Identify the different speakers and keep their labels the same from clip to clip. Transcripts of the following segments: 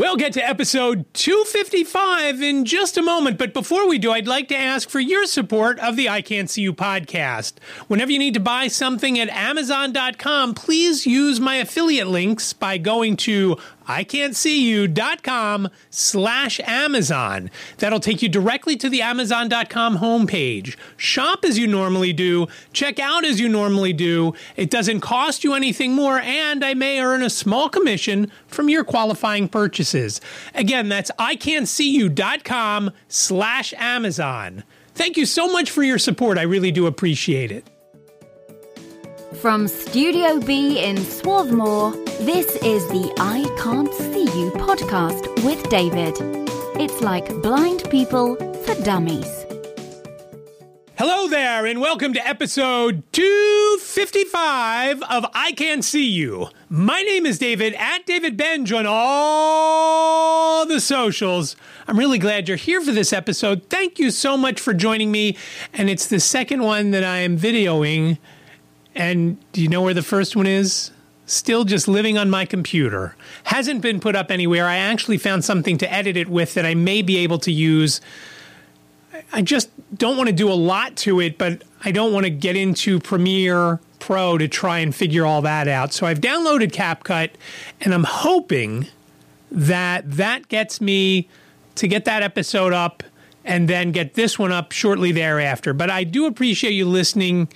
Speaker 1: We'll get to episode 255 in just a moment, but before we do, I'd like to ask for your support of the I Can't See You podcast. Whenever you need to buy something at Amazon.com, please use my affiliate links by going to ican'tseeyou.com slash Amazon. That'll take you directly to the Amazon.com homepage. Shop as you normally do, check out as you normally do. It doesn't cost you anything more, and I may earn a small commission from your qualifying purchases. Again, that's ican'tseeyou.com slash Amazon. Thank you so much for your support. I really do appreciate it.
Speaker 2: From Studio B in Swarthmore, this is the I Can't See You podcast with David. It's like blind people for dummies.
Speaker 1: Hello there, and welcome to episode 255 of I Can't See You. My name is David, at David Benj on all the socials. I'm really glad you're here for this episode. Thank you so much for joining me. And it's the second one that I am videoing. And do you know where the first one is? Still just living on my computer. Hasn't been put up anywhere. I actually found something to edit it with that I may be able to use I just don't want to do a lot to it, but I don't want to get into Premiere Pro to try and figure all that out. So I've downloaded CapCut and I'm hoping that that gets me to get that episode up and then get this one up shortly thereafter. But I do appreciate you listening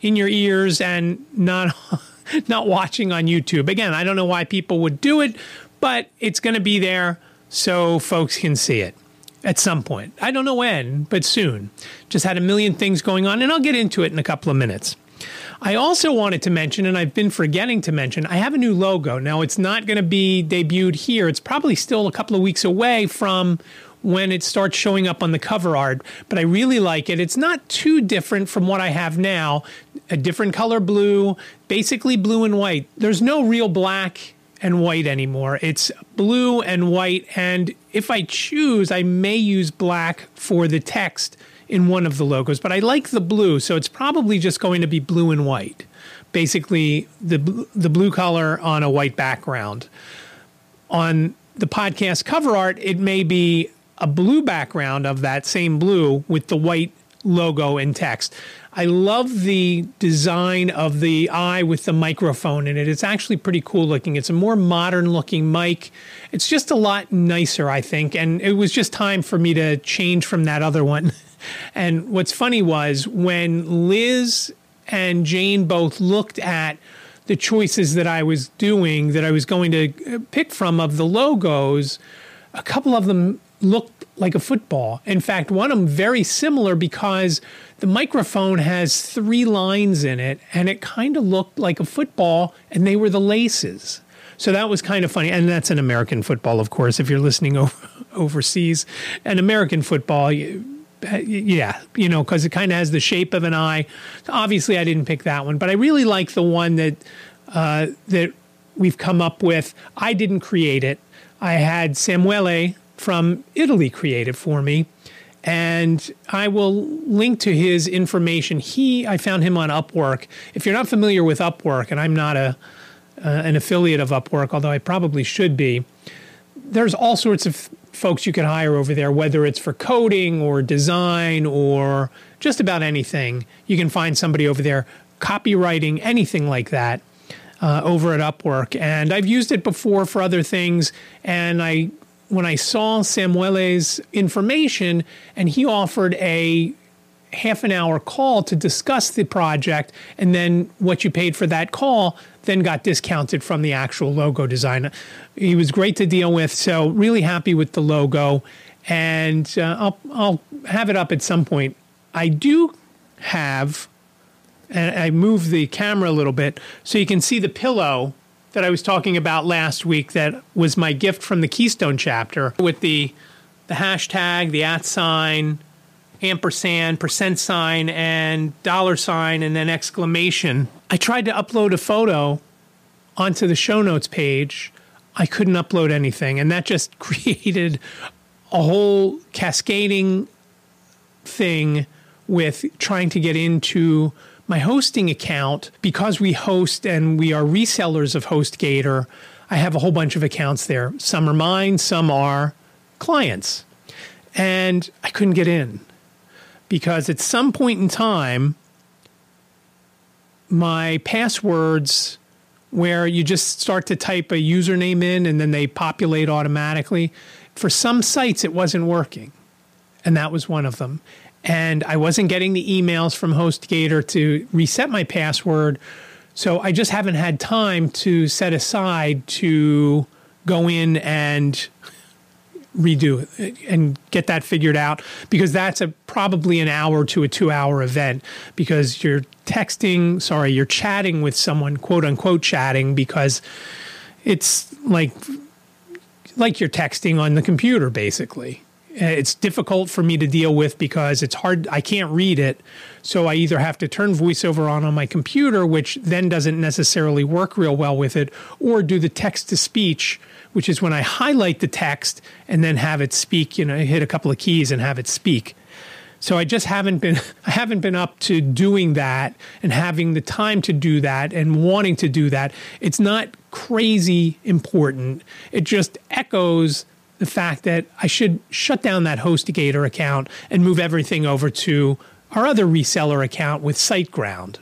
Speaker 1: in your ears and not not watching on YouTube. Again, I don't know why people would do it, but it's going to be there so folks can see it at some point. I don't know when, but soon. Just had a million things going on, and I'll get into it in a couple of minutes. I also wanted to mention, and I've been forgetting to mention, I have a new logo. Now, it's not going to be debuted here. It's probably still a couple of weeks away from when it starts showing up on the cover art, but I really like it. It's not too different from what I have now a different color blue, basically blue and white. There's no real black and white anymore. It's blue and white. And if I choose, I may use black for the text in one of the logos, but I like the blue. So it's probably just going to be blue and white. Basically, the, the blue color on a white background. On the podcast cover art, it may be a blue background of that same blue with the white logo and text. I love the design of the eye with the microphone in it. It's actually pretty cool looking. It's a more modern looking mic. It's just a lot nicer, I think. And it was just time for me to change from that other one. and what's funny was when Liz and Jane both looked at the choices that I was doing, that I was going to pick from of the logos, a couple of them looked like a football. In fact, one of them very similar because the microphone has three lines in it and it kind of looked like a football and they were the laces. So that was kind of funny. And that's an American football, of course, if you're listening over, overseas. An American football, yeah, you know, because it kind of has the shape of an eye. Obviously, I didn't pick that one, but I really like the one that uh, that we've come up with. I didn't create it. I had Samuele from Italy created for me and I will link to his information. He, I found him on Upwork. If you're not familiar with Upwork, and I'm not a uh, an affiliate of Upwork, although I probably should be, there's all sorts of folks you can hire over there, whether it's for coding or design or just about anything. You can find somebody over there, copywriting, anything like that. Uh, over at Upwork, and I've used it before for other things, and I when I saw Samuele's information and he offered a half an hour call to discuss the project and then what you paid for that call then got discounted from the actual logo design. He was great to deal with, so really happy with the logo and uh, I'll I'll have it up at some point. I do have and I move the camera a little bit so you can see the pillow that I was talking about last week that was my gift from the Keystone chapter with the the hashtag, the at sign, ampersand, percent sign, and dollar sign, and then exclamation. I tried to upload a photo onto the show notes page. I couldn't upload anything, and that just created a whole cascading thing with trying to get into my hosting account, because we host and we are resellers of HostGator, I have a whole bunch of accounts there. Some are mine, some are clients. And I couldn't get in because at some point in time, my passwords, where you just start to type a username in and then they populate automatically, for some sites it wasn't working. And that was one of them. And I wasn't getting the emails from HostGator to reset my password. So I just haven't had time to set aside to go in and redo it and get that figured out because that's a probably an hour to a two hour event because you're texting sorry you're chatting with someone quote unquote chatting because it's like like you're texting on the computer basically Uh, it's difficult for me to deal with because it's hard i can't read it so i either have to turn voiceover on on my computer which then doesn't necessarily work real well with it or do the text to speech which is when I highlight the text and then have it speak, you know, hit a couple of keys and have it speak. So I just haven't been I haven't been up to doing that and having the time to do that and wanting to do that. It's not crazy important. It just echoes the fact that I should shut down that HostGator account and move everything over to our other reseller account with SiteGround.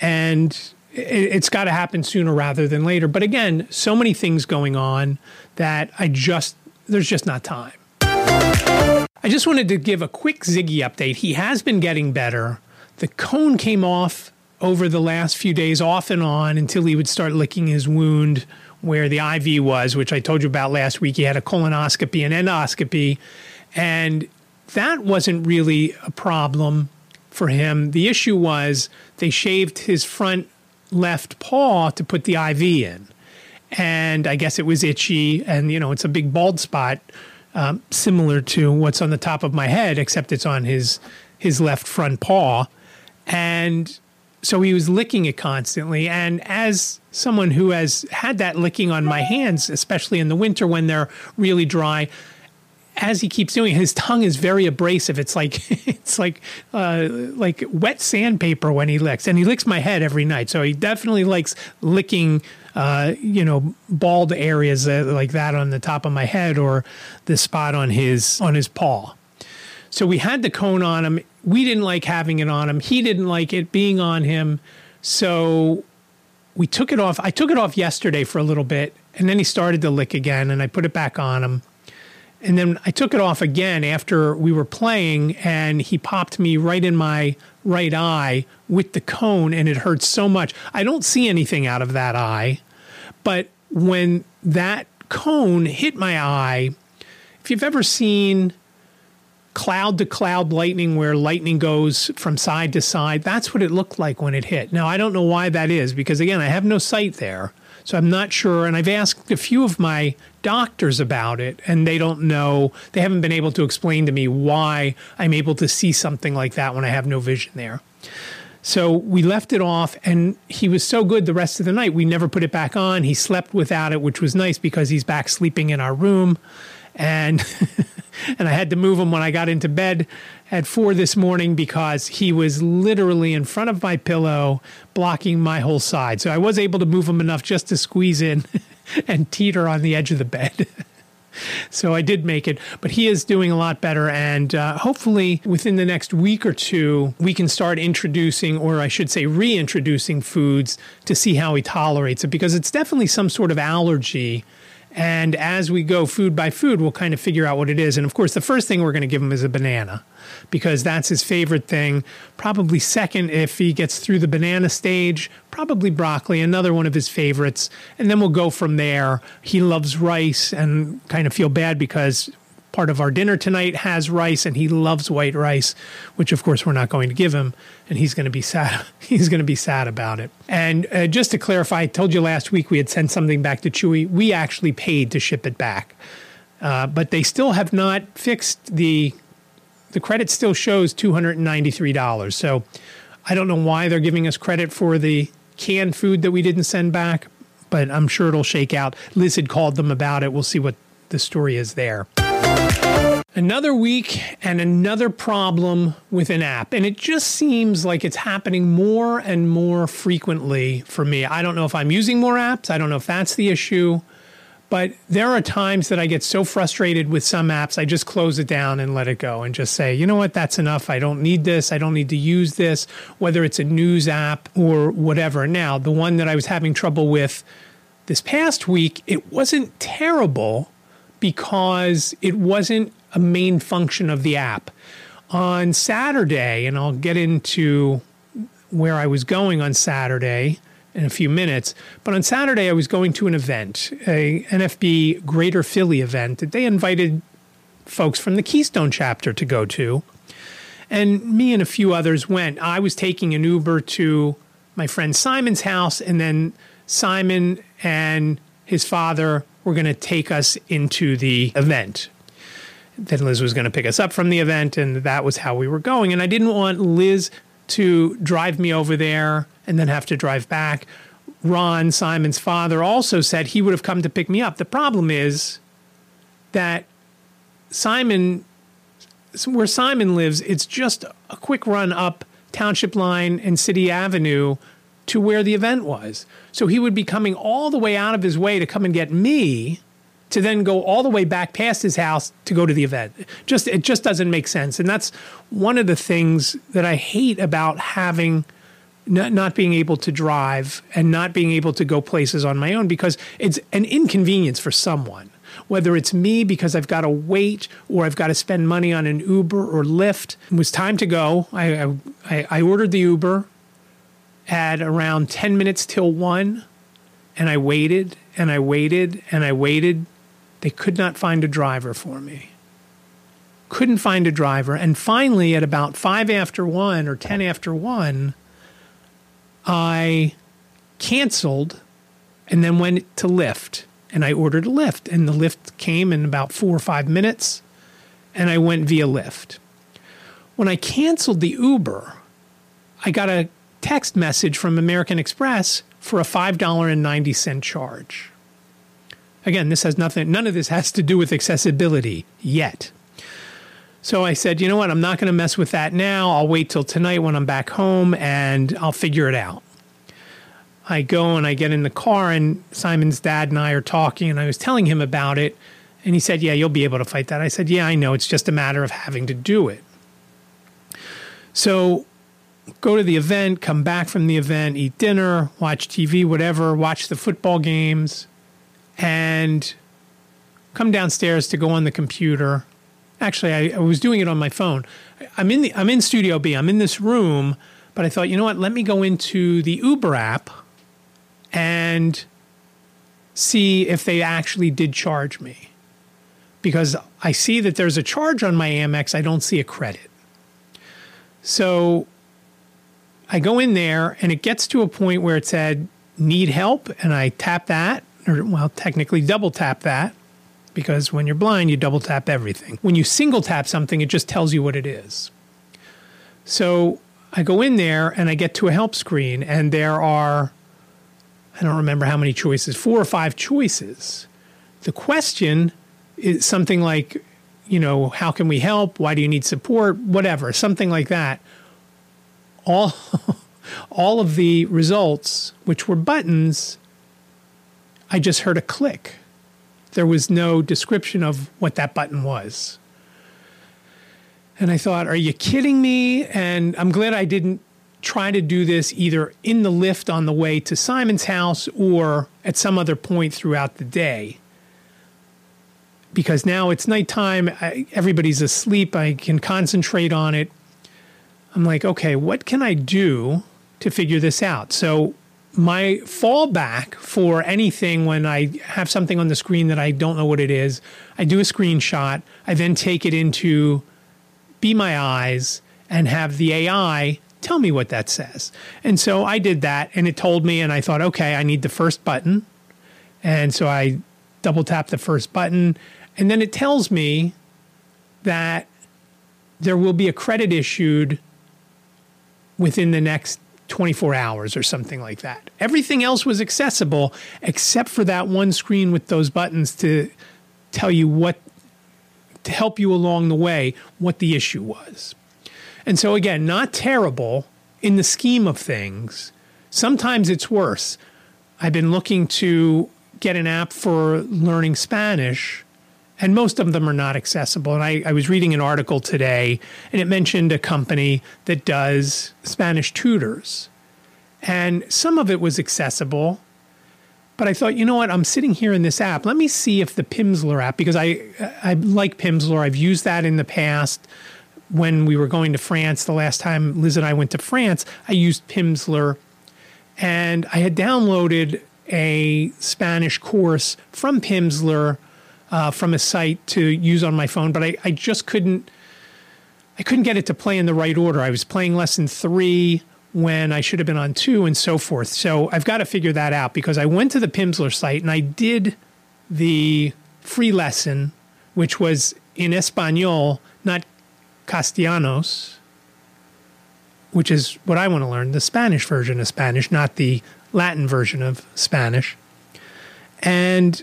Speaker 1: And it's got to happen sooner rather than later. But again, so many things going on that I just, there's just not time. I just wanted to give a quick Ziggy update. He has been getting better. The cone came off over the last few days, off and on, until he would start licking his wound where the IV was, which I told you about last week. He had a colonoscopy and endoscopy. And that wasn't really a problem for him. The issue was they shaved his front left paw to put the IV in. And I guess it was itchy, and you know, it's a big bald spot, um, similar to what's on the top of my head, except it's on his his left front paw. And so he was licking it constantly. And as someone who has had that licking on my hands, especially in the winter when they're really dry, as he keeps doing, his tongue is very abrasive. It's like it's like uh, like wet sandpaper when he licks, and he licks my head every night. So he definitely likes licking, uh, you know, bald areas uh, like that on the top of my head or the spot on his on his paw. So we had the cone on him. We didn't like having it on him. He didn't like it being on him. So we took it off. I took it off yesterday for a little bit, and then he started to lick again, and I put it back on him and then I took it off again after we were playing, and he popped me right in my right eye with the cone, and it hurt so much. I don't see anything out of that eye, but when that cone hit my eye, if you've ever seen cloud to cloud lightning where lightning goes from side to side, that's what it looked like when it hit. Now, I don't know why that is because, again, I have no sight there. So I'm not sure. And I've asked a few of my doctors about it, and they don't know. They haven't been able to explain to me why I'm able to see something like that when I have no vision there. So we left it off, and he was so good the rest of the night. We never put it back on. He slept without it, which was nice because he's back sleeping in our room. And and I had to move him when I got into bed at four this morning because he was literally in front of my pillow, blocking my whole side. So I was able to move him enough just to squeeze in and teeter on the edge of the bed. so I did make it, but he is doing a lot better. And uh, hopefully, within the next week or two, we can start introducing, or I should say, reintroducing foods to see how he tolerates it because it's definitely some sort of allergy and as we go food by food, we'll kind of figure out what it is. And of course, the first thing we're going to give him is a banana because that's his favorite thing. Probably second, if he gets through the banana stage, probably broccoli, another one of his favorites. And then we'll go from there. He loves rice and kind of feel bad because part of our dinner tonight has rice and he loves white rice, which of course we're not going to give him. And he's going to be sad. He's going to be sad about it. And uh, just to clarify, I told you last week we had sent something back to Chewy. We actually paid to ship it back. Uh, but they still have not fixed the the credit still shows $293. So I don't know why they're giving us credit for the canned food that we didn't send back, but I'm sure it'll shake out. Liz had called them about it. We'll see what the story is there. Another week and another problem with an app. And it just seems like it's happening more and more frequently for me. I don't know if I'm using more apps. I don't know if that's the issue. But there are times that I get so frustrated with some apps, I just close it down and let it go and just say, you know what, that's enough. I don't need this. I don't need to use this, whether it's a news app or whatever. Now, the one that I was having trouble with this past week, it wasn't terrible because it wasn't a main function of the app. On Saturday, and I'll get into where I was going on Saturday in a few minutes, but on Saturday I was going to an event, a NFB Greater Philly event that they invited folks from the Keystone chapter to go to. And me and a few others went. I was taking an Uber to my friend Simon's house, and then Simon and his father were going to take us into the event then Liz was going to pick us up from the event, and that was how we were going. And I didn't want Liz to drive me over there and then have to drive back. Ron, Simon's father, also said he would have come to pick me up. The problem is that Simon, where Simon lives, it's just a quick run up Township Line and City Avenue to where the event was. So he would be coming all the way out of his way to come and get me to then go all the way back past his house to go to the event. Just it just doesn't make sense, and that's one of the things that I hate about having not, not being able to drive and not being able to go places on my own because it's an inconvenience for someone. Whether it's me because I've got to wait or I've got to spend money on an Uber or Lyft, it was time to go. I, I, I ordered the Uber at around 10 minutes till one, and I waited and I waited and I waited they could not find a driver for me. Couldn't find a driver. And finally, at about five after one or 10 after one, I canceled and then went to Lyft. And I ordered a Lyft. And the Lyft came in about four or five minutes. And I went via Lyft. When I canceled the Uber, I got a text message from American Express for a $5.90 charge. Again, this has nothing, none of this has to do with accessibility yet. So I said, you know what? I'm not going to mess with that now. I'll wait till tonight when I'm back home and I'll figure it out. I go and I get in the car, and Simon's dad and I are talking, and I was telling him about it. And he said, Yeah, you'll be able to fight that. I said, Yeah, I know. It's just a matter of having to do it. So go to the event, come back from the event, eat dinner, watch TV, whatever, watch the football games and come downstairs to go on the computer. Actually, I, I, was doing it on my phone. I'm in the I'm in Studio B. I'm in this room, but I thought, you know what? Let me go into the Uber app and see if they actually did charge me. Because I see that there's a charge on my Amex, I don't see a credit. So I go in there and it gets to a point where it said need help and I tap that or well, technically double tap that because when you're blind, you double tap everything. When you single tap something, it just tells you what it is. So I go in there and I get to a help screen, and there are, I don't remember how many choices, four or five choices. The question is something like, you know, how can we help? Why do you need support? Whatever, something like that. All, all of the results, which were buttons, I just heard a click. There was no description of what that button was. And I thought, are you kidding me? And I'm glad I didn't try to do this either in the Lyft on the way to Simon's house or at some other point throughout the day. Because now it's nighttime, I, everybody's asleep, I can concentrate on it. I'm like, okay, what can I do to figure this out? So my fallback for anything when I have something on the screen that I don't know what it is, I do a screenshot. I then take it into Be My Eyes and have the AI tell me what that says. And so I did that and it told me, and I thought, okay, I need the first button. And so I double tap the first button. And then it tells me that there will be a credit issued within the next 24 hours or something like that. Everything else was accessible except for that one screen with those buttons to tell you what to help you along the way what the issue was. And so, again, not terrible in the scheme of things. Sometimes it's worse. I've been looking to get an app for learning Spanish, and most of them are not accessible. And I, I, was reading an article today, and it mentioned a company that does Spanish tutors. And some of it was accessible, but I thought, you know what? I'm sitting here in this app. Let me see if the Pimsleur app, because I I like Pimsleur. I've used that in the past when we were going to France. The last time Liz and I went to France, I used Pimsleur, and I had downloaded a Spanish course from Pimsleur uh, from a site to use on my phone, but I, I just couldn't. I couldn't get it to play in the right order. I was playing lesson three when I should have been on two and so forth. So I've got to figure that out because I went to the Pimsleur site and I did the free lesson, which was in Espanol, not Castellanos, which is what I want to learn, the Spanish version of Spanish, not the Latin version of Spanish. And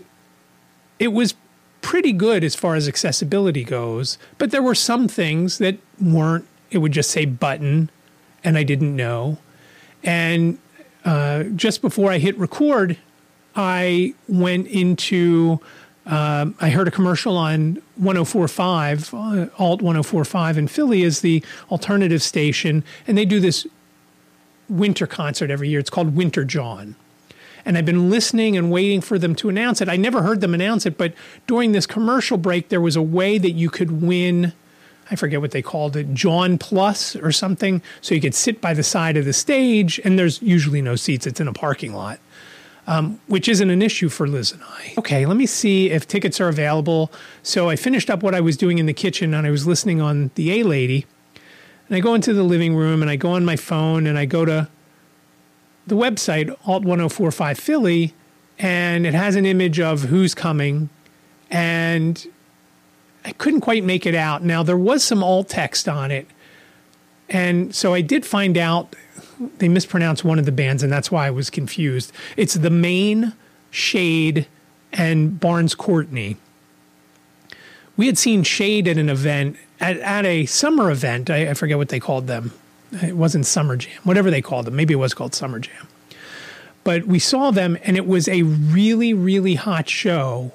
Speaker 1: it was pretty good as far as accessibility goes, but there were some things that weren't, it would just say button and I didn't know. And uh, just before I hit record, I went into, um, I heard a commercial on 1045, uh, Alt 1045 in Philly is the alternative station, and they do this winter concert every year. It's called Winter Jawn. And I've been listening and waiting for them to announce it. I never heard them announce it, but during this commercial break, there was a way that you could win I forget what they called it, Jawn Plus or something. So you could sit by the side of the stage, and there's usually no seats. It's in a parking lot, um, which isn't an issue for Liz and I. Okay, let me see if tickets are available. So I finished up what I was doing in the kitchen, and I was listening on the A Lady. And I go into the living room, and I go on my phone, and I go to the website, Alt 1045 Philly, and it has an image of who's coming. And I couldn't quite make it out. Now there was some alt text on it, and so I did find out they mispronounced one of the bands, and that's why I was confused. It's the Maine SHAED and Barns Courtney. We had seen SHAED at an event at, at a summer event. I, I forget what they called them. It wasn't Summer Jam, whatever they called them. Maybe it was called Summer Jam. But we saw them, and it was a really, really hot show.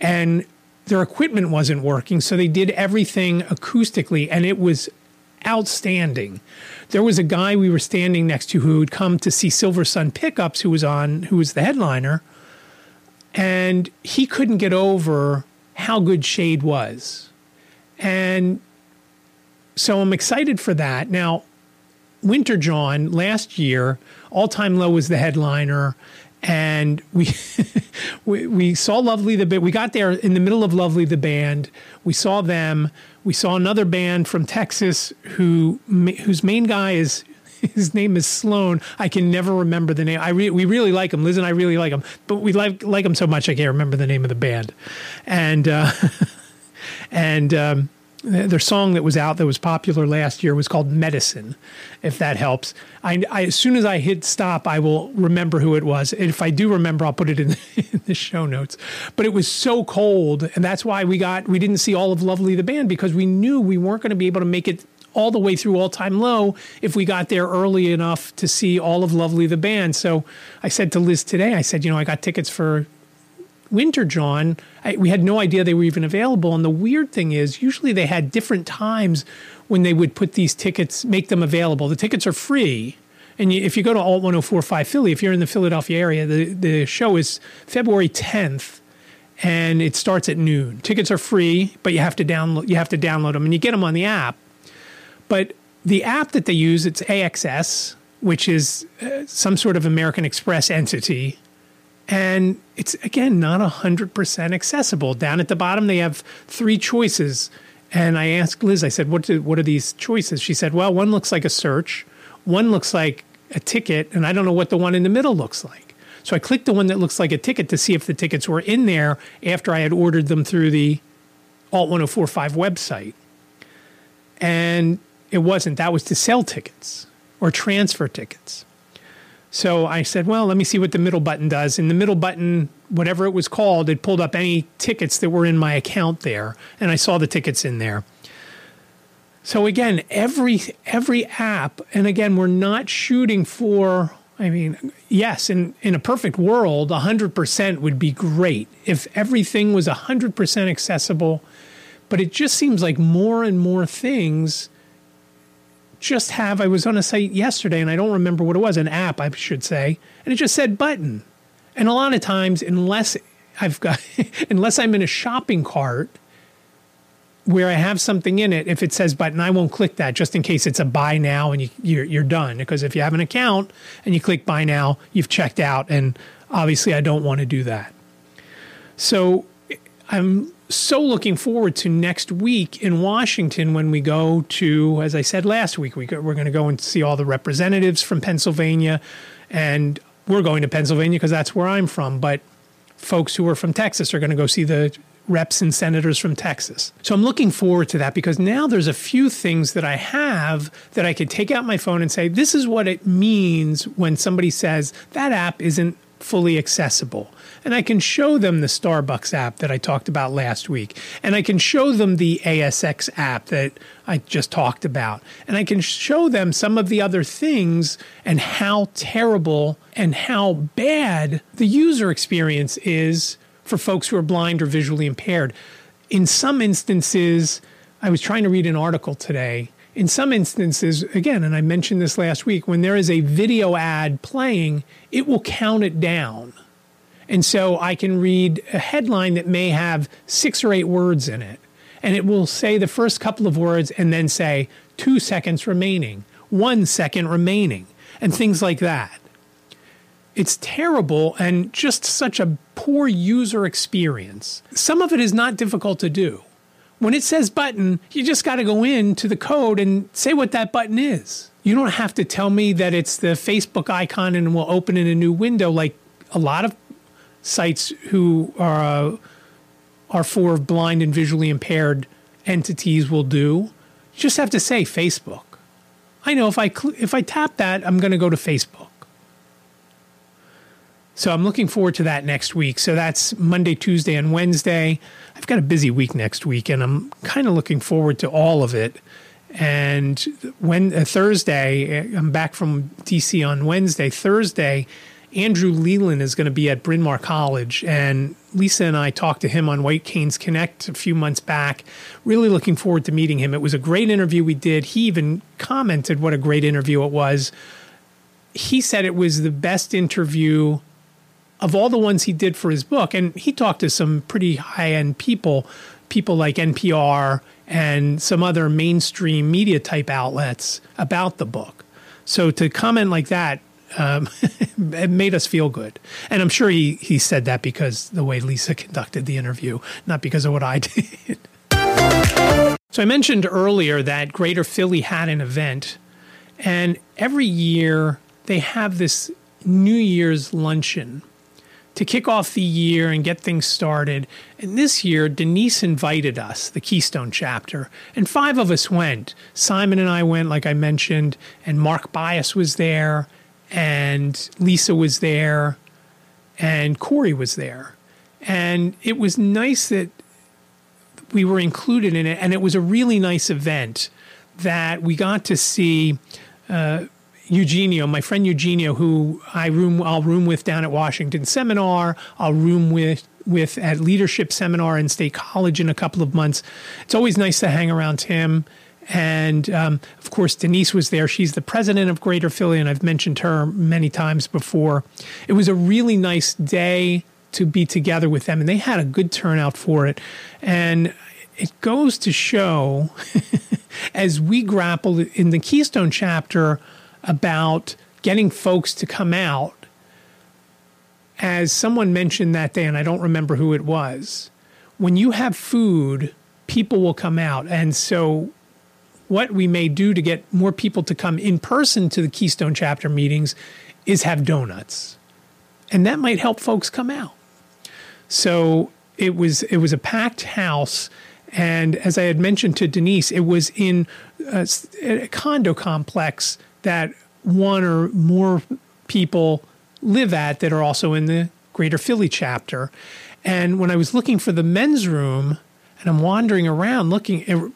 Speaker 1: And their equipment wasn't working, so they did everything acoustically, and it was outstanding. There was a guy we were standing next to who had come to see Silver Sun Pickups, who was on, who was the headliner, and he couldn't get over how good SHAED was, and so I'm excited for that. Now, Winter Jawn last year, All Time Low was the headliner, and we, we we saw Lovely the band. We got there in the middle of Lovely the band. We saw them. We saw another band from Texas who whose main guy is his name is Sloan. I can never remember the name. I re- we really like him. Liz and I really like him, but we like like him so much I can't remember the name of the band. And uh, and um, their song that was out that was popular last year was called Medicine, if that helps. I, I, as soon as I hit stop, I will remember who it was. If I do remember, I'll put it in the, in the, show notes. But it was so cold, and that's why we got we didn't see all of Lovely the band because we knew we weren't going to be able to make it all the way through all time low if we got there early enough to see all of Lovely the band. So I said to Liz today, I said, you know, I got tickets for Winter Jawn, I, we had no idea they were even available. And the weird thing is, usually they had different times when they would put these tickets, make them available. The tickets are free. And if you go to Alt 1045 Philly, if you're in the Philadelphia area, the, the show is February 10th and it starts at noon. Tickets are free, but you have to download you have to download them and you get them on the app. But the app that they use, it's AXS, which is uh, some sort of American Express entity and it's again not 100% accessible. Down at the bottom, they have three choices. And I asked Liz, I said, what, do, what are these choices? She said, well, one looks like a search, one looks like a ticket, and I don't know what the one in the middle looks like. So I clicked the one that looks like a ticket to see if the tickets were in there after I had ordered them through the Alt 1045 website. And it wasn't. That was to sell tickets or transfer tickets. So I said, well, let me see what the middle button does. And the middle button whatever it was called, it pulled up any tickets that were in my account there, and I saw the tickets in there. So again, every every app, and again, we're not shooting for. I mean, yes, in in a perfect world, hundred percent would be great if everything was hundred percent accessible. But it just seems like more and more things just have. I was on a site yesterday, and I don't remember what it was, an app, I should say, and it just said button. And a lot of times, unless I've got, unless I'm in a shopping cart where I have something in it, if it says button, I won't click that just in case it's a buy now and you, you're, you're done. Because if you have an account and you click buy now, you've checked out. And obviously, I don't want to do that. So I'm so looking forward to next week in Washington when we go to, as I said last week, we go, we're going to go and see all the representatives from Pennsylvania. And we're going to Pennsylvania because that's where I'm from. But folks who are from Texas are going to go see the reps and senators from Texas. So I'm looking forward to that because now there's a few things that I have that I could take out my phone and say, this is what it means when somebody says that app isn't fully accessible. And I can show them the Starbucks app that I talked about last week. And I can show them the ASX app that I just talked about. And I can show them some of the other things and how terrible and how bad the user experience is for folks who are blind or visually impaired. In some instances, I was trying to read an article today. In some instances, again, and I mentioned this last week, when there is a video ad playing, it will count it down. And so I can read a headline that may have six or eight words in it. And it will say the first couple of words and then say two seconds remaining, one second remaining, and things like that. It's terrible and just such a poor user experience. Some of it is not difficult to do. When it says button, you just got to go into the code and say what that button is. You don't have to tell me that it's the Facebook icon and will open in a new window like a lot of sites who are uh, are for blind and visually impaired entities will do. You just have to say Facebook. I know if I cl- if I tap that, I'm going to go to Facebook. So I'm looking forward to that next week. So that's Monday, Tuesday, and Wednesday. I've got a busy week next week, and I'm kind of looking forward to all of it. And when uh, Thursday, I'm back from DC on Wednesday. Thursday, Andrew Leland is going to be at Bryn Mawr College, and Lisa and I talked to him on White Canes Connect a few months back. Really looking forward to meeting him. It was a great interview we did. He even commented what a great interview it was. He said it was the best interview of all the ones he did for his book, and he talked to some pretty high end people, people like NPR and some other mainstream media type outlets about the book. So to comment like that, um, it made us feel good. And I'm sure he, he said that because the way Lisa conducted the interview, not because of what I did. so I mentioned earlier that Greater Philly had an event, and every year they have this New Year's luncheon to kick off the year and get things started. And this year, Denice invited us, the Keystone chapter, and five of us went. Simon and I went, like I mentioned, and Mark Bias was there, and Lisa was there, and Corey was there. And it was nice that we were included in it, and it was a really nice event that we got to see. Uh, Eugenio, my friend Eugenio, who I room I'll room with down at Washington Seminar. I'll room with with at Leadership Seminar in State College in a couple of months. It's always nice to hang around him. And um, of course, Denice was there. She's the president of Greater Philly, and I've mentioned her many times before. It was a really nice day to be together with them, and they had a good turnout for it. And it goes to show, as we grapple in the Keystone chapter about getting folks to come out. As someone mentioned that day, and I don't remember who it was, when you have food, people will come out. And so, what we may do to get more people to come in person to the Keystone chapter meetings is have donuts. And that might help folks come out. So, it was it was a packed house and as I had mentioned to Denice, it was in a, a condo complex that one or more people live at that are also in the Greater Philly chapter. And when I was looking for the men's room, and I'm wandering around looking,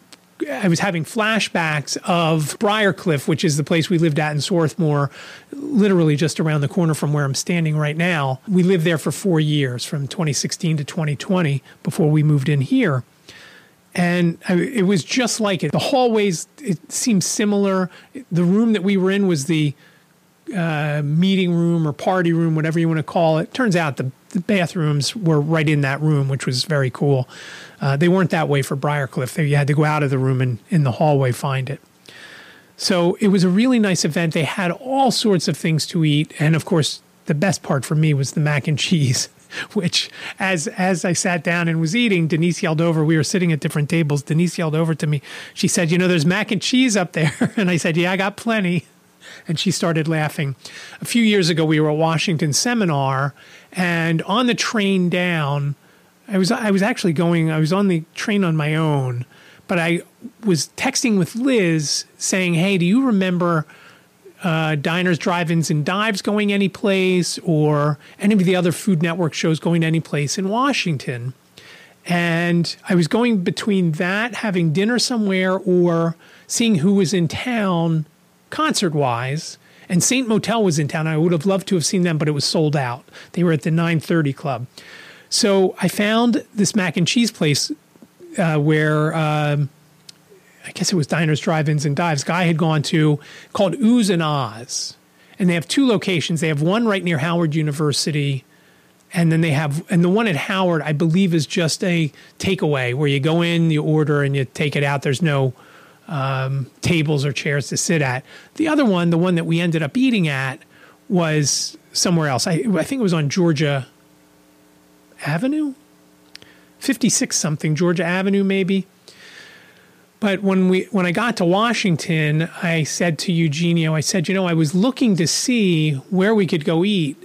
Speaker 1: I was having flashbacks of Briarcliff, which is the place we lived at in Swarthmore, literally just around the corner from where I'm standing right now. We lived there for four years, from 2016 to 2020, before we moved in here. And I, it was just like it. The hallways, it seemed similar. The room that we were in was the uh, meeting room or party room, whatever you want to call it. Turns out the, the bathrooms were right in that room, which was very cool. Uh, they weren't that way for Briarcliff. They, you had to go out of the room and in the hallway find it. So it was a really nice event. They had all sorts of things to eat, and of course, the best part for me was the mac and cheese. Which, as as I sat down and was eating, Denice yelled over. We were sitting at different tables. Denice yelled over to me. She said, "You know, there's mac and cheese up there," and I said, "Yeah, I got plenty." And she started laughing. A few years ago, we were at Washington seminar, and on the train down, I was I was actually going. I was on the train on my own, but I was texting with Liz saying, "Hey, do you remember uh, diners, drive-ins, and dives going any place, or any of the other Food Network shows going any place in Washington?" And I was going between that, having dinner somewhere, or seeing who was in town concert-wise. And Saint Motel was in town. I would have loved to have seen them, but it was sold out. They were at the 930 Club. So I found this mac and cheese place uh, where um, I guess it was diners, drive-ins, and dives. Guy had gone to called Oohs and Ahs, and they have two locations. They have one right near Howard University, and then they have and the one at Howard, I believe, is just a takeaway where you go in, you order, and you take it out. There's no um, tables or chairs to sit at. The other one, the one that we ended up eating at, was somewhere else. I, I think it was on Georgia Avenue, 56 something, Georgia Avenue, maybe. But when we when I got to Washington, I said to Eugenio, I said, you know, I was looking to see where we could go eat,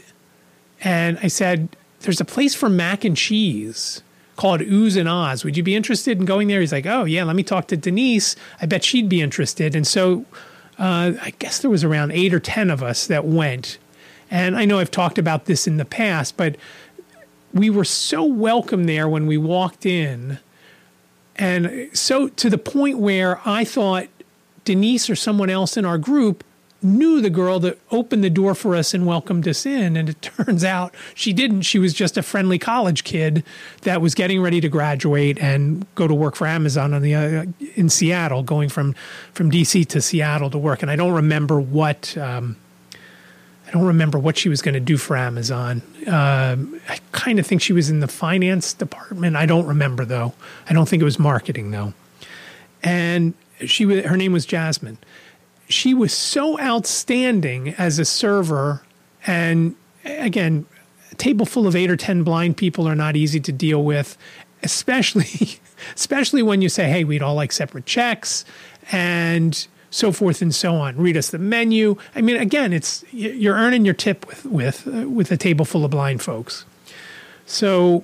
Speaker 1: and I said, there's a place for mac and cheese called Oohs and Ahs. Would you be interested in going there? He's like, oh yeah, let me talk to Denice. I bet she'd be interested. And so uh, I guess there was around eight or ten of us that went. And I know I've talked about this in the past, but we were so welcome there when we walked in. And so to the point where I thought Denice or someone else in our group knew the girl that opened the door for us and welcomed us in. And it turns out she didn't. She was just a friendly college kid that was getting ready to graduate and go to work for Amazon on the uh, in Seattle, going from from DC to Seattle to work. And I don't remember what. Um, I don't remember what she was going to do for Amazon. Um, I kind of think she was in the finance department. I don't remember though. I don't think it was marketing though. And she her name was Jasmine. She was so outstanding as a server, and again, a table full of eight or ten blind people are not easy to deal with, especially especially when you say, "Hey, we'd all like separate checks," and so forth and so on. Read us the menu. I mean, again, it's you're earning your tip with with uh, with a table full of blind folks. So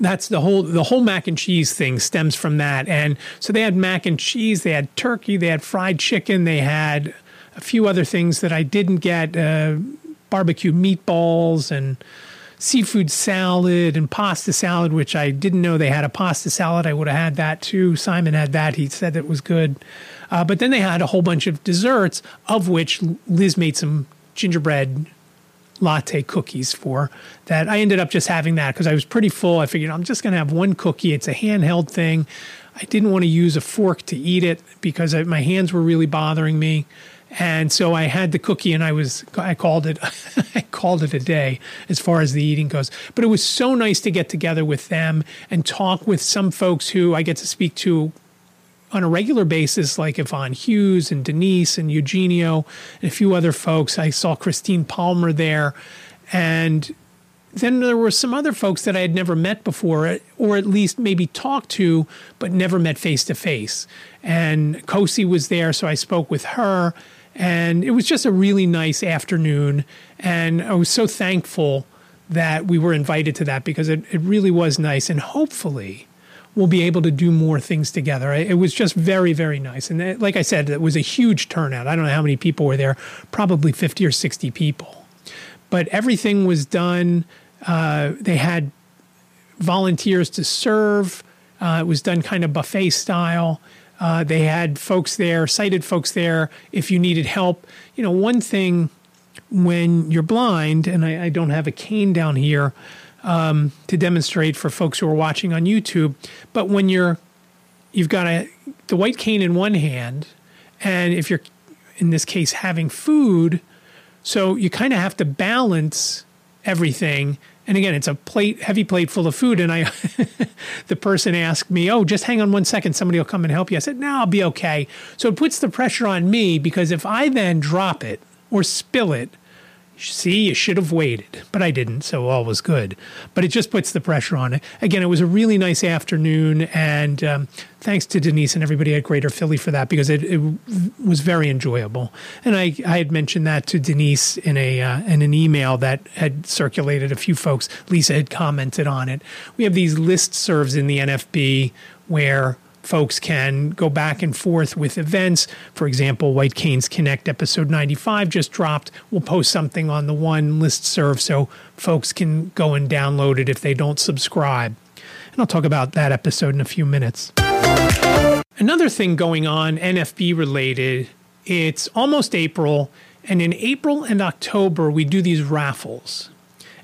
Speaker 1: that's the whole the whole mac and cheese thing stems from that. And so they had mac and cheese, they had turkey, they had fried chicken, they had a few other things that I didn't get, uh, barbecue meatballs and seafood salad and pasta salad, which I didn't know they had a pasta salad. I would have had that too. Simon had that. He said it was good. Uh, but then they had a whole bunch of desserts, of which Liz made some gingerbread latte cookies for that. I ended up just having that because I was pretty full. I figured I'm just going to have one cookie. It's a handheld thing. I didn't want to use a fork to eat it because I, my hands were really bothering me. And so I had the cookie and I was I called it I called it a day as far as the eating goes. But it was so nice to get together with them and talk with some folks who I get to speak to on a regular basis, like Yvonne Hughes and Denice and Eugenio and a few other folks. I saw Christine Palmer there. And then there were some other folks that I had never met before, or at least maybe talked to, but never met face to face. And Kosi was there, so I spoke with her. And it was just a really nice afternoon. And I was so thankful that we were invited to that because it, it really was nice. And hopefully, we'll be able to do more things together. It was just very, very nice. And uh, like I said, it was a huge turnout. I don't know how many people were there, probably 50 or 60 people. but everything was done. Uh, they had volunteers to serve. Uh, it was done kind of buffet style. Uh, they had folks there, sighted folks there, if you needed help. You know, one thing when you're blind, and I, I don't have a cane down here um, to demonstrate for folks who are watching on YouTube, but when you're you've got a the white cane in one hand, and if you're in this case having food, so you kind of have to balance everything and again, it's a plate, heavy plate full of food. And I, the person asked me, "Oh, just hang on one second. Somebody will come and help you." I said, "No, I'll be okay." So it puts the pressure on me because if I then drop it or spill it, see, you should have waited, but I didn't, so all was good. But it just puts the pressure on it. Again, it was a really nice afternoon, and um, thanks to Denice and everybody at Greater Philly for that because it, it was very enjoyable. And I, I had mentioned that to Denice in a uh, in an email that had circulated. A few folks, Lisa had commented on it. We have these list serves in the NFB where folks can go back and forth with events. For example, White Canes Connect episode 95 just dropped. We'll post something on the one list serve so folks can go and download it if they don't subscribe. And I'll talk about that episode in a few minutes. Another thing going on, NFB related, it's almost April, and in April and October, we do these raffles.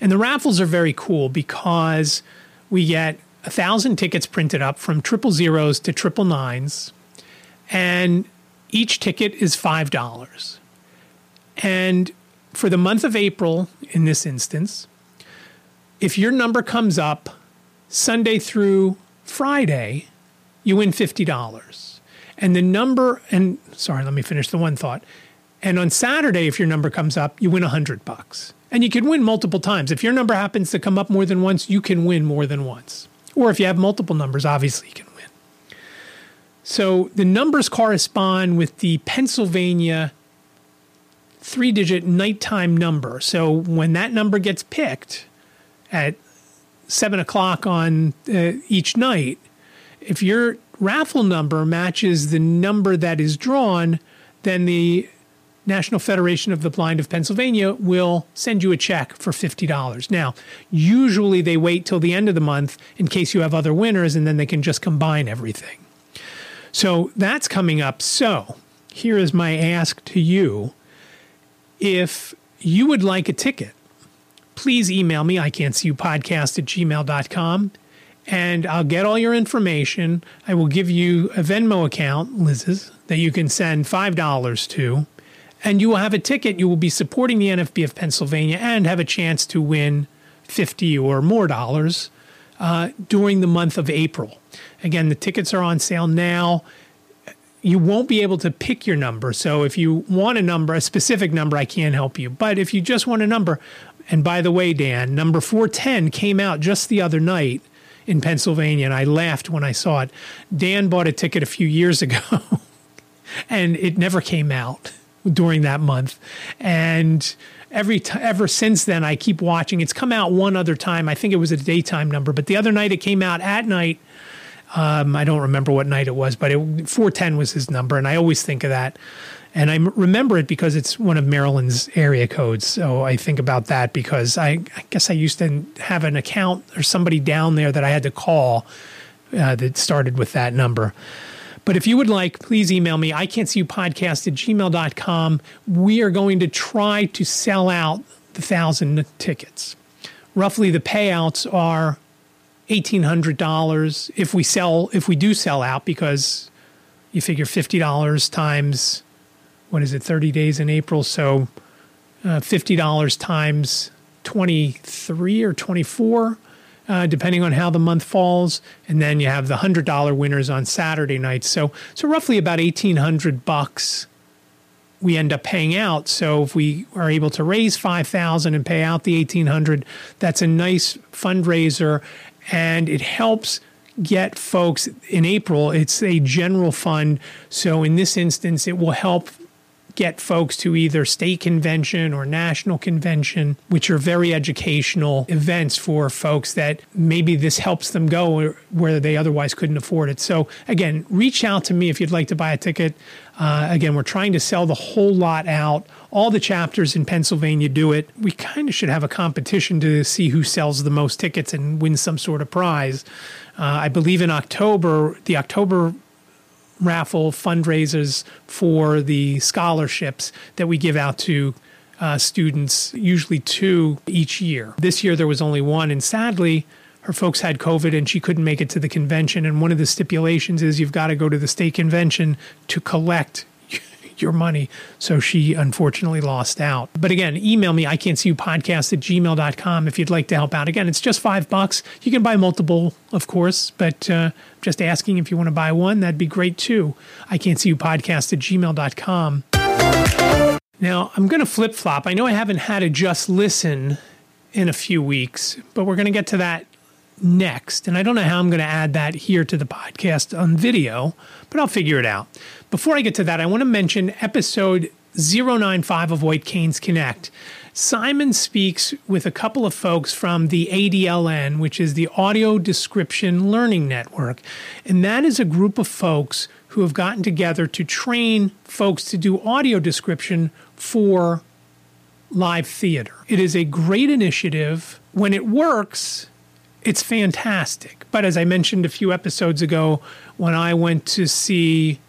Speaker 1: And the raffles are very cool because we get a thousand tickets printed up from triple zeros to triple nines, and each ticket is five dollars. And for the month of April, in this instance, if your number comes up Sunday through Friday, you win fifty dollars. And the number, and sorry, let me finish the one thought. And on Saturday, if your number comes up, you win a hundred bucks. And you can win multiple times. If your number happens to come up more than once, you can win more than once. Or if you have multiple numbers, obviously you can win. So the numbers correspond with the Pennsylvania three digit nighttime number. So when that number gets picked at seven o'clock on uh, each night, if your raffle number matches the number that is drawn, then the National Federation of the Blind of Pennsylvania will send you a check for $50. Now, usually they wait till the end of the month in case you have other winners and then they can just combine everything. So that's coming up. So here is my ask to you. If you would like a ticket, please email me. I can't see you podcast at gmail.com and I'll get all your information. I will give you a Venmo account, Liz's, that you can send $5 to and you will have a ticket. You will be supporting the NFB of Pennsylvania and have a chance to win 50 or more dollars uh, during the month of April. Again, the tickets are on sale now. You won't be able to pick your number. So if you want a number, a specific number, I can't help you. But if you just want a number, and by the way, Dan, number 410 came out just the other night in Pennsylvania, and I laughed when I saw it. Dan bought a ticket a few years ago, and it never came out during that month. And every t- ever since then, I keep watching. It's come out one other time. I think it was a daytime number, but the other night it came out at night. Um, I don't remember what night it was, but it, 410 was his number, and I always think of that. And I m- remember it because it's one of Maryland's area codes. So I think about that because I, I guess I used to have an account or somebody down there that I had to call uh, that started with that number. But if you would like, please email me. I can't see you podcast at gmail.com. We are going to try to sell out the thousand tickets. Roughly the payouts are $1,800 if we sell, if we do sell out, because you figure $50 times, what is it, 30 days in April. So uh, $50 times 23 or 24 uh, depending on how the month falls. And then you have the hundred dollar winners on Saturday nights. So so roughly about eighteen hundred bucks we end up paying out. So if we are able to raise five thousand and pay out the eighteen hundred, that's a nice fundraiser, and it helps get folks in April. It's a general fund, so in this instance, it will help get folks to either state convention or national convention, which are very educational events for folks that maybe this helps them go where they otherwise couldn't afford it. So, again, reach out to me if you'd like to buy a ticket. Uh, again, we're trying to sell the whole lot out All the chapters in Pennsylvania do it. We kind of should have a competition to see who sells the most tickets and wins some sort of prize. Uh, I believe in October, the October raffle fundraisers for the scholarships that we give out to uh, students, usually two each year. This year there was only one, and sadly, her folks had COVID and she couldn't make it to the convention. And one of the stipulations is you've got to go to the state convention to collect your money. So she unfortunately lost out. But again, email me, I can't see you podcast at gmail.com if you'd like to help out. Again, it's just five bucks. You can buy multiple, of course, but uh, just asking if you want to buy one, that'd be great too. I can't see you podcast at gmail.com. Now, I'm going to flip flop. I know I haven't had a just listen in a few weeks, but we're going to get to that next. And I don't know how I'm going to add that here to the podcast on video, but I'll figure it out. Before I get to that, I want to mention episode 095 of White Canes Connect. Simon speaks with a couple of folks from the ADLN, which is the Audio Description Learning Network. And that is a group of folks who have gotten together to train folks to do audio description for live theater. It is a great initiative. When it works, it's fantastic. But as I mentioned a few episodes ago, when I went to see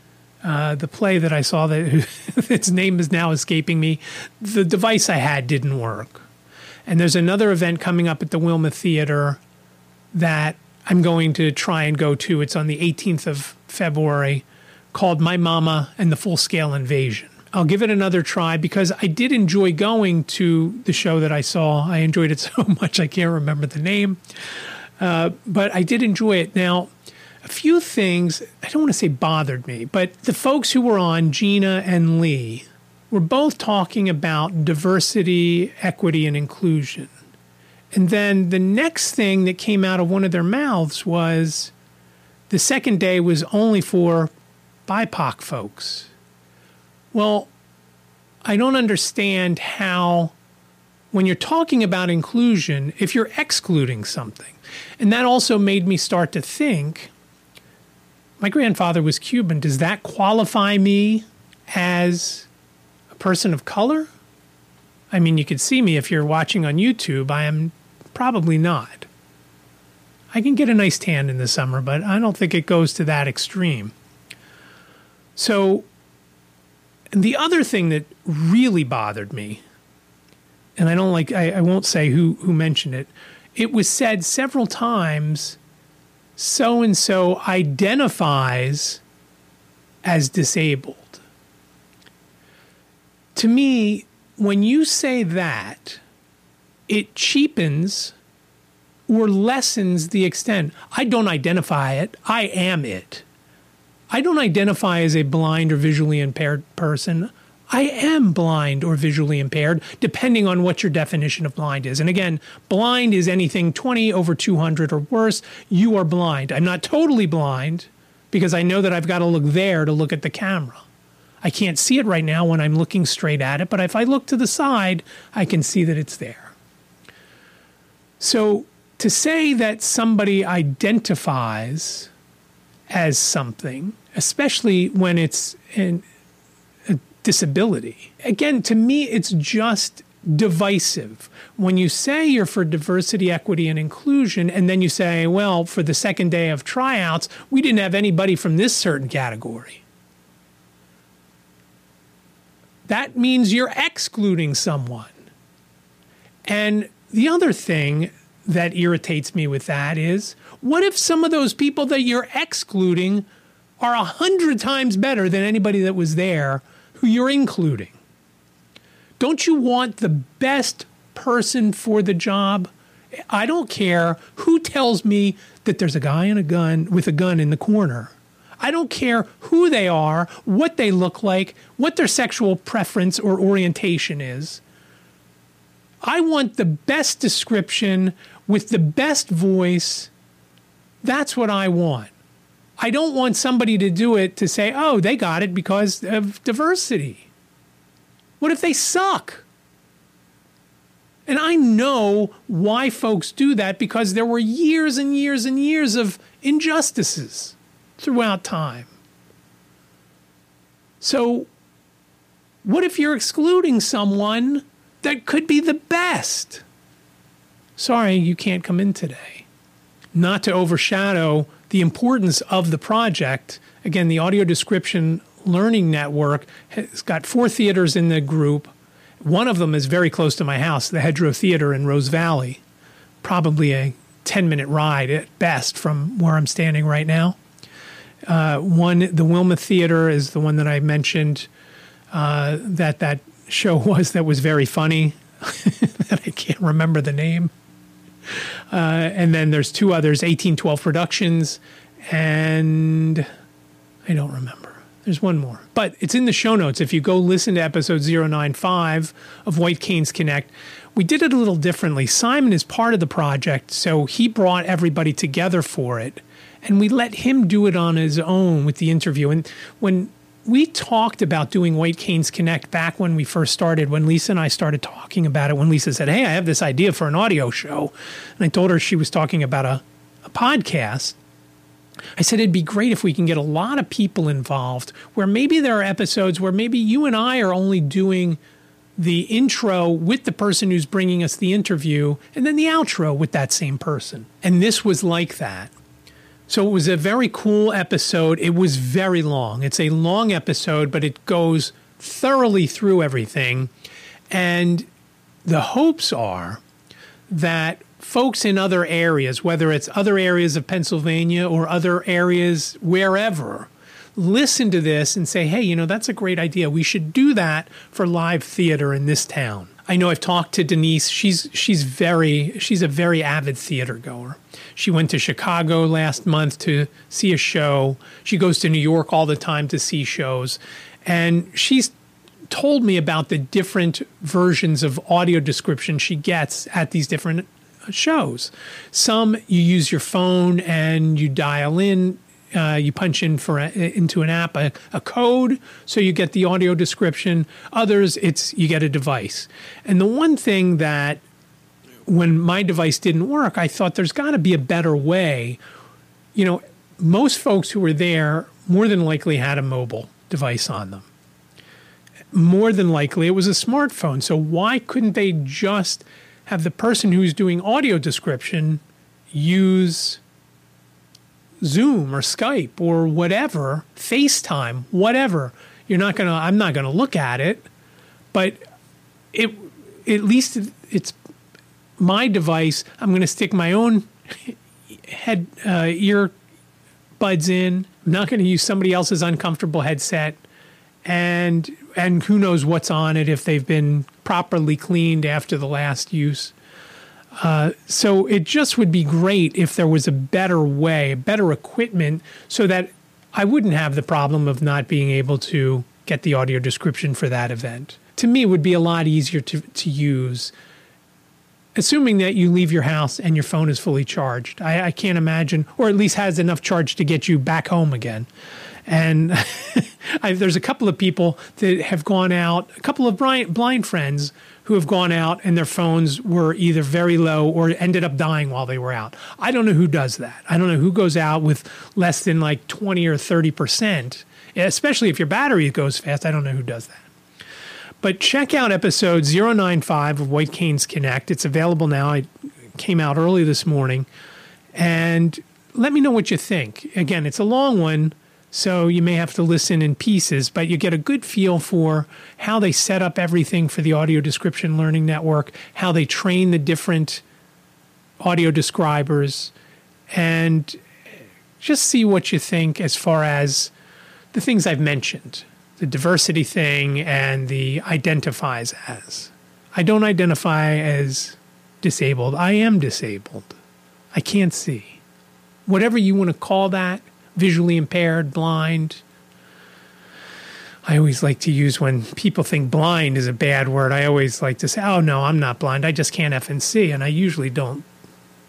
Speaker 1: uh, the play that I saw, that its name is now escaping me, the device I had didn't work. And there's another event coming up at the Wilma Theater that I'm going to try and go to. It's on the 18th of February called My Mama and the Full Scale Invasion. I'll give it another try because I did enjoy going to the show that I saw. I enjoyed it so much I can't remember the name, uh, but I did enjoy it. Now, a few things I don't want to say bothered me, but the folks who were on, Gina and Lee, were both talking about diversity, equity, and inclusion. And then the next thing that came out of one of their mouths was the second day was only for BIPOC folks. Well, I don't understand how, when you're talking about inclusion, if you're excluding something. And that also made me start to think my grandfather was Cuban. Does that qualify me as a person of color? I mean, you could see me if you're watching on YouTube. I am probably not. I can get a nice tan in the summer, but I don't think it goes to that extreme. So, and the other thing that really bothered me, and I don't like, I, I won't say who, who mentioned it, it was said several times so and so identifies as disabled. To me, when you say that, it cheapens or lessens the extent. I don't identify it, I am it. I don't identify as a blind or visually impaired person. I am blind or visually impaired, depending on what your definition of blind is. And again, blind is anything 20 over 200 or worse. You are blind. I'm not totally blind because I know that I've got to look there to look at the camera. I can't see it right now when I'm looking straight at it, but if I look to the side, I can see that it's there. So to say that somebody identifies as something especially when it's in a disability. Again, to me, it's just divisive. When you say you're for diversity, equity, and inclusion, and then you say, well, for the second day of tryouts, we didn't have anybody from this certain category. That means you're excluding someone. And the other thing that irritates me with that is what if some of those people that you're excluding are a hundred times better than anybody that was there who you're including. Don't you want the best person for the job? I don't care who tells me that there's a guy in a gun with a gun in the corner. I don't care who they are, what they look like, what their sexual preference or orientation is. I want the best description with the best voice. That's what I want. I don't want somebody to do it to say, oh, they got it because of diversity. What if they suck? And I know why folks do that because there were years and years and years of injustices throughout time. So What if you're excluding someone that could be the best? Sorry, you can't come in today. Not to overshadow the importance of the project, again, the Audio Description Learning Network has got four theaters in the group. One of them is very close to my house, the Hedgerow Theater in Rose Valley, probably a 10 minute ride at best from where I'm standing right now. Uh, one, the Wilma Theater is the one that I mentioned uh, that that show was that was very funny. that I can't remember the name. Uh, and then there's two others 1812 Productions, and I don't remember. There's one more, but it's in the show notes. If you go listen to episode 095 of White Canes Connect, we did it a little differently. Simon is part of the project, so he brought everybody together for it, and we let him do it on his own with the interview. And when we talked about doing White Canes Connect back when we first started, when Lisa and I started talking about it, when Lisa said, Hey, I have this idea for an audio show. And I told her she was talking about a, a podcast. I said it'd be great if we can get a lot of people involved where maybe there are episodes where maybe you and I are only doing the intro with the person who's bringing us the interview and then the outro with that same person. And this was like that. So it was a very cool episode. It was very long. It's a long episode, but it goes thoroughly through everything. And the hopes are that folks in other areas, whether it's other areas of Pennsylvania or other areas wherever, listen to this and say, hey, you know, that's a great idea. We should do that for live theater in this town. I know I've talked to Denice. She's she's very she's a very avid theater goer. She went to Chicago last month to see a show. She goes to New York all the time to see shows. And she's told me about the different versions of audio description she gets at these different uh, shows. Some you use your phone and you dial in uh, you punch in for a, into an app a, a, code, so you get the audio description. Others, it's you get a device. And the one thing that when my device didn't work, I thought there's got to be a better way. You know, most folks who were there more than likely had a mobile device on them. More than likely, it was a smartphone. So why couldn't they just have the person who's doing audio description use Zoom or Skype or whatever, FaceTime, whatever. You're not going to I'm not going to look at it, but it at least it's my device. I'm going to stick my own head uh, ear buds in. I'm not going to use somebody else's uncomfortable headset and and who knows what's on it if they've been properly cleaned after the last use. Uh, so it just would be great if there was a better way, better equipment, so that I wouldn't have the problem of not being able to get the audio description for that event. To me, it would be a lot easier to, to use, assuming that you leave your house and your phone is fully charged. I, I can't imagine, or at least has enough charge to get you back home again. And I, there's a couple of people that have gone out, a couple of blind, blind friends who have gone out and their phones were either very low or ended up dying while they were out. I don't know who does that. I don't know who goes out with less than like 20 or 30%, especially if your battery goes fast. I don't know who does that. But check out episode 095 of White Canes Connect. It's available now. It came out early this morning. And let me know what you think. Again, it's a long one so you may have to listen in pieces, but you get a good feel for how they set up everything for the audio description learning network, how they train the different audio describers, and just see what you think as far as the things I've mentioned the diversity thing and the identifies as. I don't identify as disabled. I am disabled. I can't see. Whatever you want to call that, visually impaired, blind. I always like to use when people think blind is a bad word. I always like to say, "Oh no, I'm not blind. I just can't F and see." And I usually don't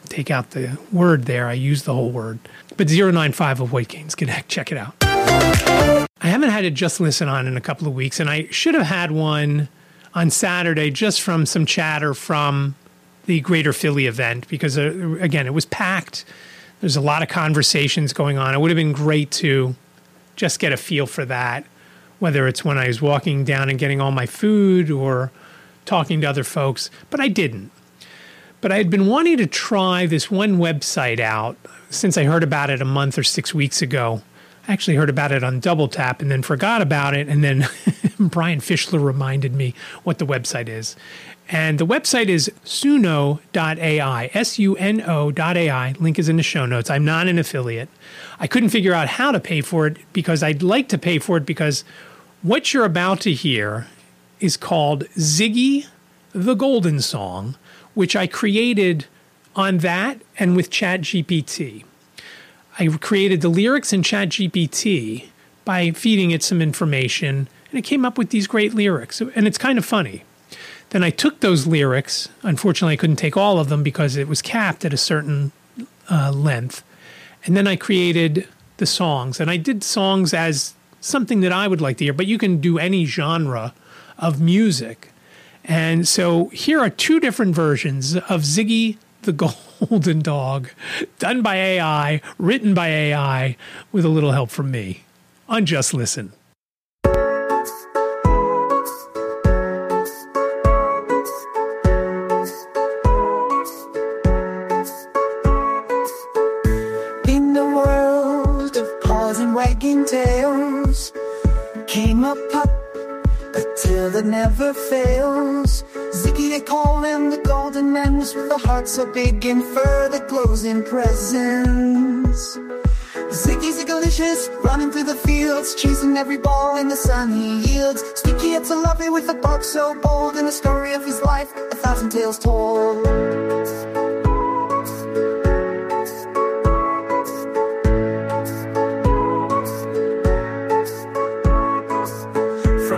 Speaker 1: take out the word there. I use the whole word. But 095 of Canes Connect, check it out. I haven't had a just listen on in a couple of weeks, and I should have had one on Saturday just from some chatter from the Greater Philly event because, uh, again, it was packed. There's a lot of conversations going on. It would have been great to just get a feel for that. whether it's when I was walking down and getting all my food or talking to other folks, but I didn't. But I had been wanting to try this one website out since I heard about it a month or six weeks ago. I actually heard about it on Double Tap and then forgot about it. And then Brian Fischler reminded me what the website is. And the website is suno.ai, S U N O.ai. Link is in the show notes. I'm not an affiliate. I couldn't figure out how to pay for it because I'd like to pay for it because what you're about to hear is called Ziggy the Golden Song, which I created on that and with ChatGPT. I created the lyrics in ChatGPT by feeding it some information, and it came up with these great lyrics. And it's kind of funny. Then I took those lyrics. Unfortunately, I couldn't take all of them because it was capped at a certain uh, length. And then I created the songs. And I did songs as something that I would like to hear, but you can do any genre of music. And so here are two different versions of Ziggy the Golden Dog, done by AI, written by AI, with a little help from me on Just Listen.
Speaker 3: Came a pup, a that never fails. Ziggy they call him the golden man With the heart so big and fur that glows in presents Ziggy's delicious, running through the fields Chasing every ball in the sun he yields. Sticky yet so lovely with a bark so bold And the story of his life, a thousand tales told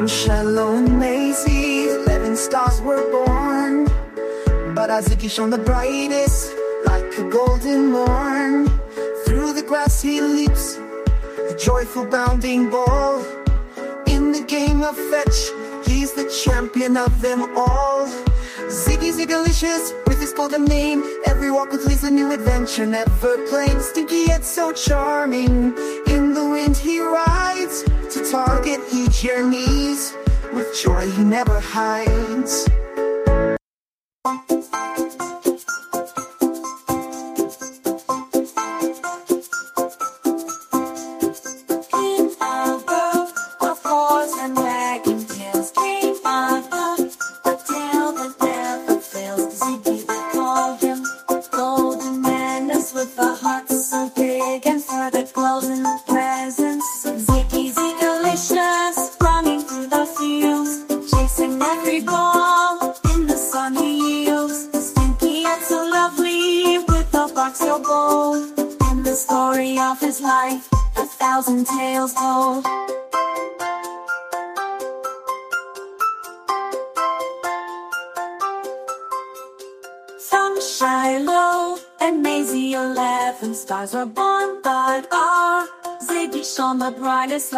Speaker 3: Shallow Maisie, eleven stars were born. But Azuki shone the brightest, like a golden morn. Through the grass he leaps, a joyful bounding ball. In the game of fetch, he's the champion of them all. Ziggy's delicious with his golden name. Every walk with a new adventure, never plain. Stinky yet so charming. In the wind he rides, target he journeys. With joy he never hides.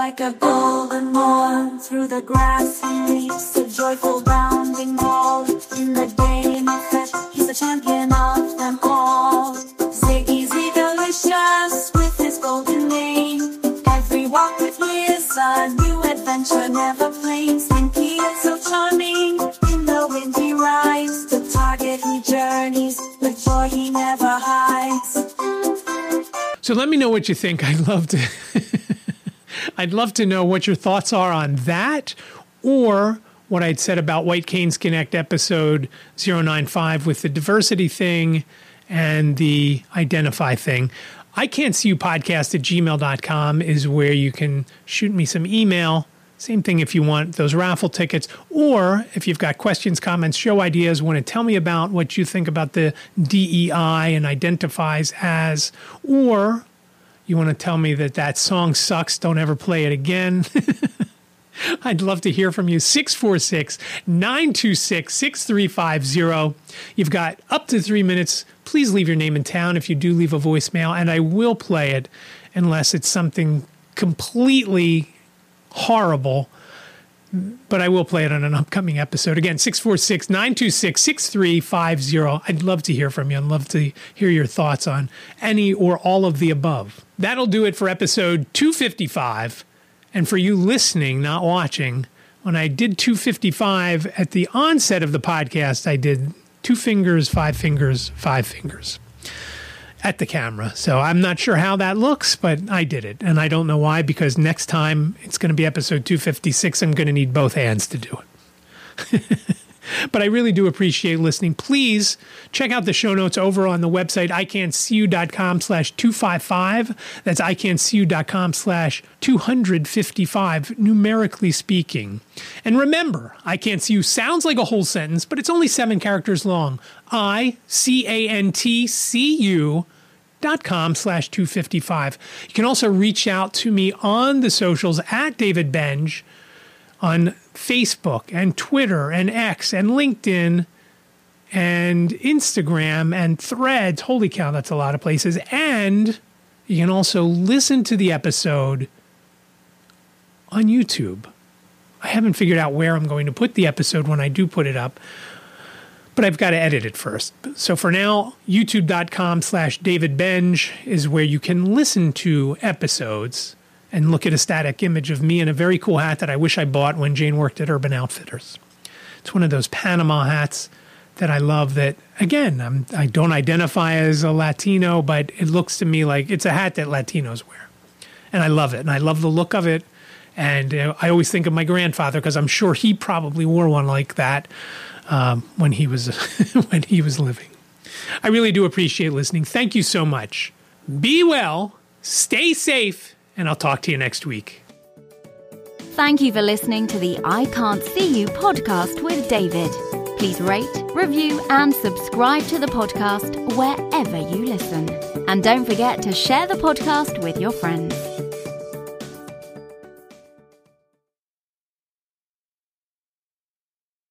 Speaker 3: Like a golden morn. Through the grass he leaps, a joyful bounding ball. In the game of fetch, he's a champion of them all. Ziggy's delicious with his golden name. Every walk with his a new adventure, never plain. Stinky and so charming. In the wind he rides, to target he journeys. With joy he never hides.
Speaker 1: So let me know what you think. I'd love to I'd love to know what your thoughts are on that or what I'd said about White Canes Connect episode 095 with the diversity thing and the identify thing. I can't see you podcast at gmail.com is where you can shoot me some email. Same thing if you want those raffle tickets, or if you've got questions, comments, show ideas, want to tell me about what you think about the DEI and identifies as, or you want to tell me that that song sucks, don't ever play it again. I'd love to hear from you. 646 926 6350. You've got up to three minutes. Please leave your name and town if you do leave a voicemail, and I will play it unless it's something completely horrible. But I will play it on an upcoming episode. Again, 646 926 6350. I'd love to hear from you. I'd love to hear your thoughts on any or all of the above. That'll do it for episode 255. And for you listening, not watching, when I did 255 at the onset of the podcast, I did two fingers, five fingers, five fingers at the camera. So I'm not sure how that looks, but I did it. And I don't know why, because next time it's going to be episode 256. I'm going to need both hands to do it. but I really do appreciate listening. Please check out the show notes over on the website, ican'tseeyou.com slash 255. That's ican'tseeyou.com slash 255, numerically speaking. And remember, I Can't See You sounds like a whole sentence, but it's only seven characters long. I C A N T C U dot com slash 255. You can also reach out to me on the socials at David Benj on Facebook and Twitter and X and LinkedIn and Instagram and threads. Holy cow, that's a lot of places. And you can also listen to the episode on YouTube. I haven't figured out where I'm going to put the episode when I do put it up, but I've got to edit it first. So for now, youtube.com slash David Benj is where you can listen to episodes and look at a static image of me in a very cool hat that I wish I bought when Jane worked at Urban Outfitters. It's one of those Panama hats that I love that again, I'm, I don't identify as a Latino, but it looks to me like it's a hat that Latinos wear. And I love it. And I love the look of it. And I always think of my grandfather because I'm sure he probably wore one like that um, when he was when he was living. I really do appreciate listening. Thank you so much. Be well, stay safe, and I'll talk to you next week.
Speaker 2: Thank you for listening to the I Can't See You podcast with David. Please rate, review, and subscribe to the podcast wherever you listen. And don't forget to share the podcast with your friends.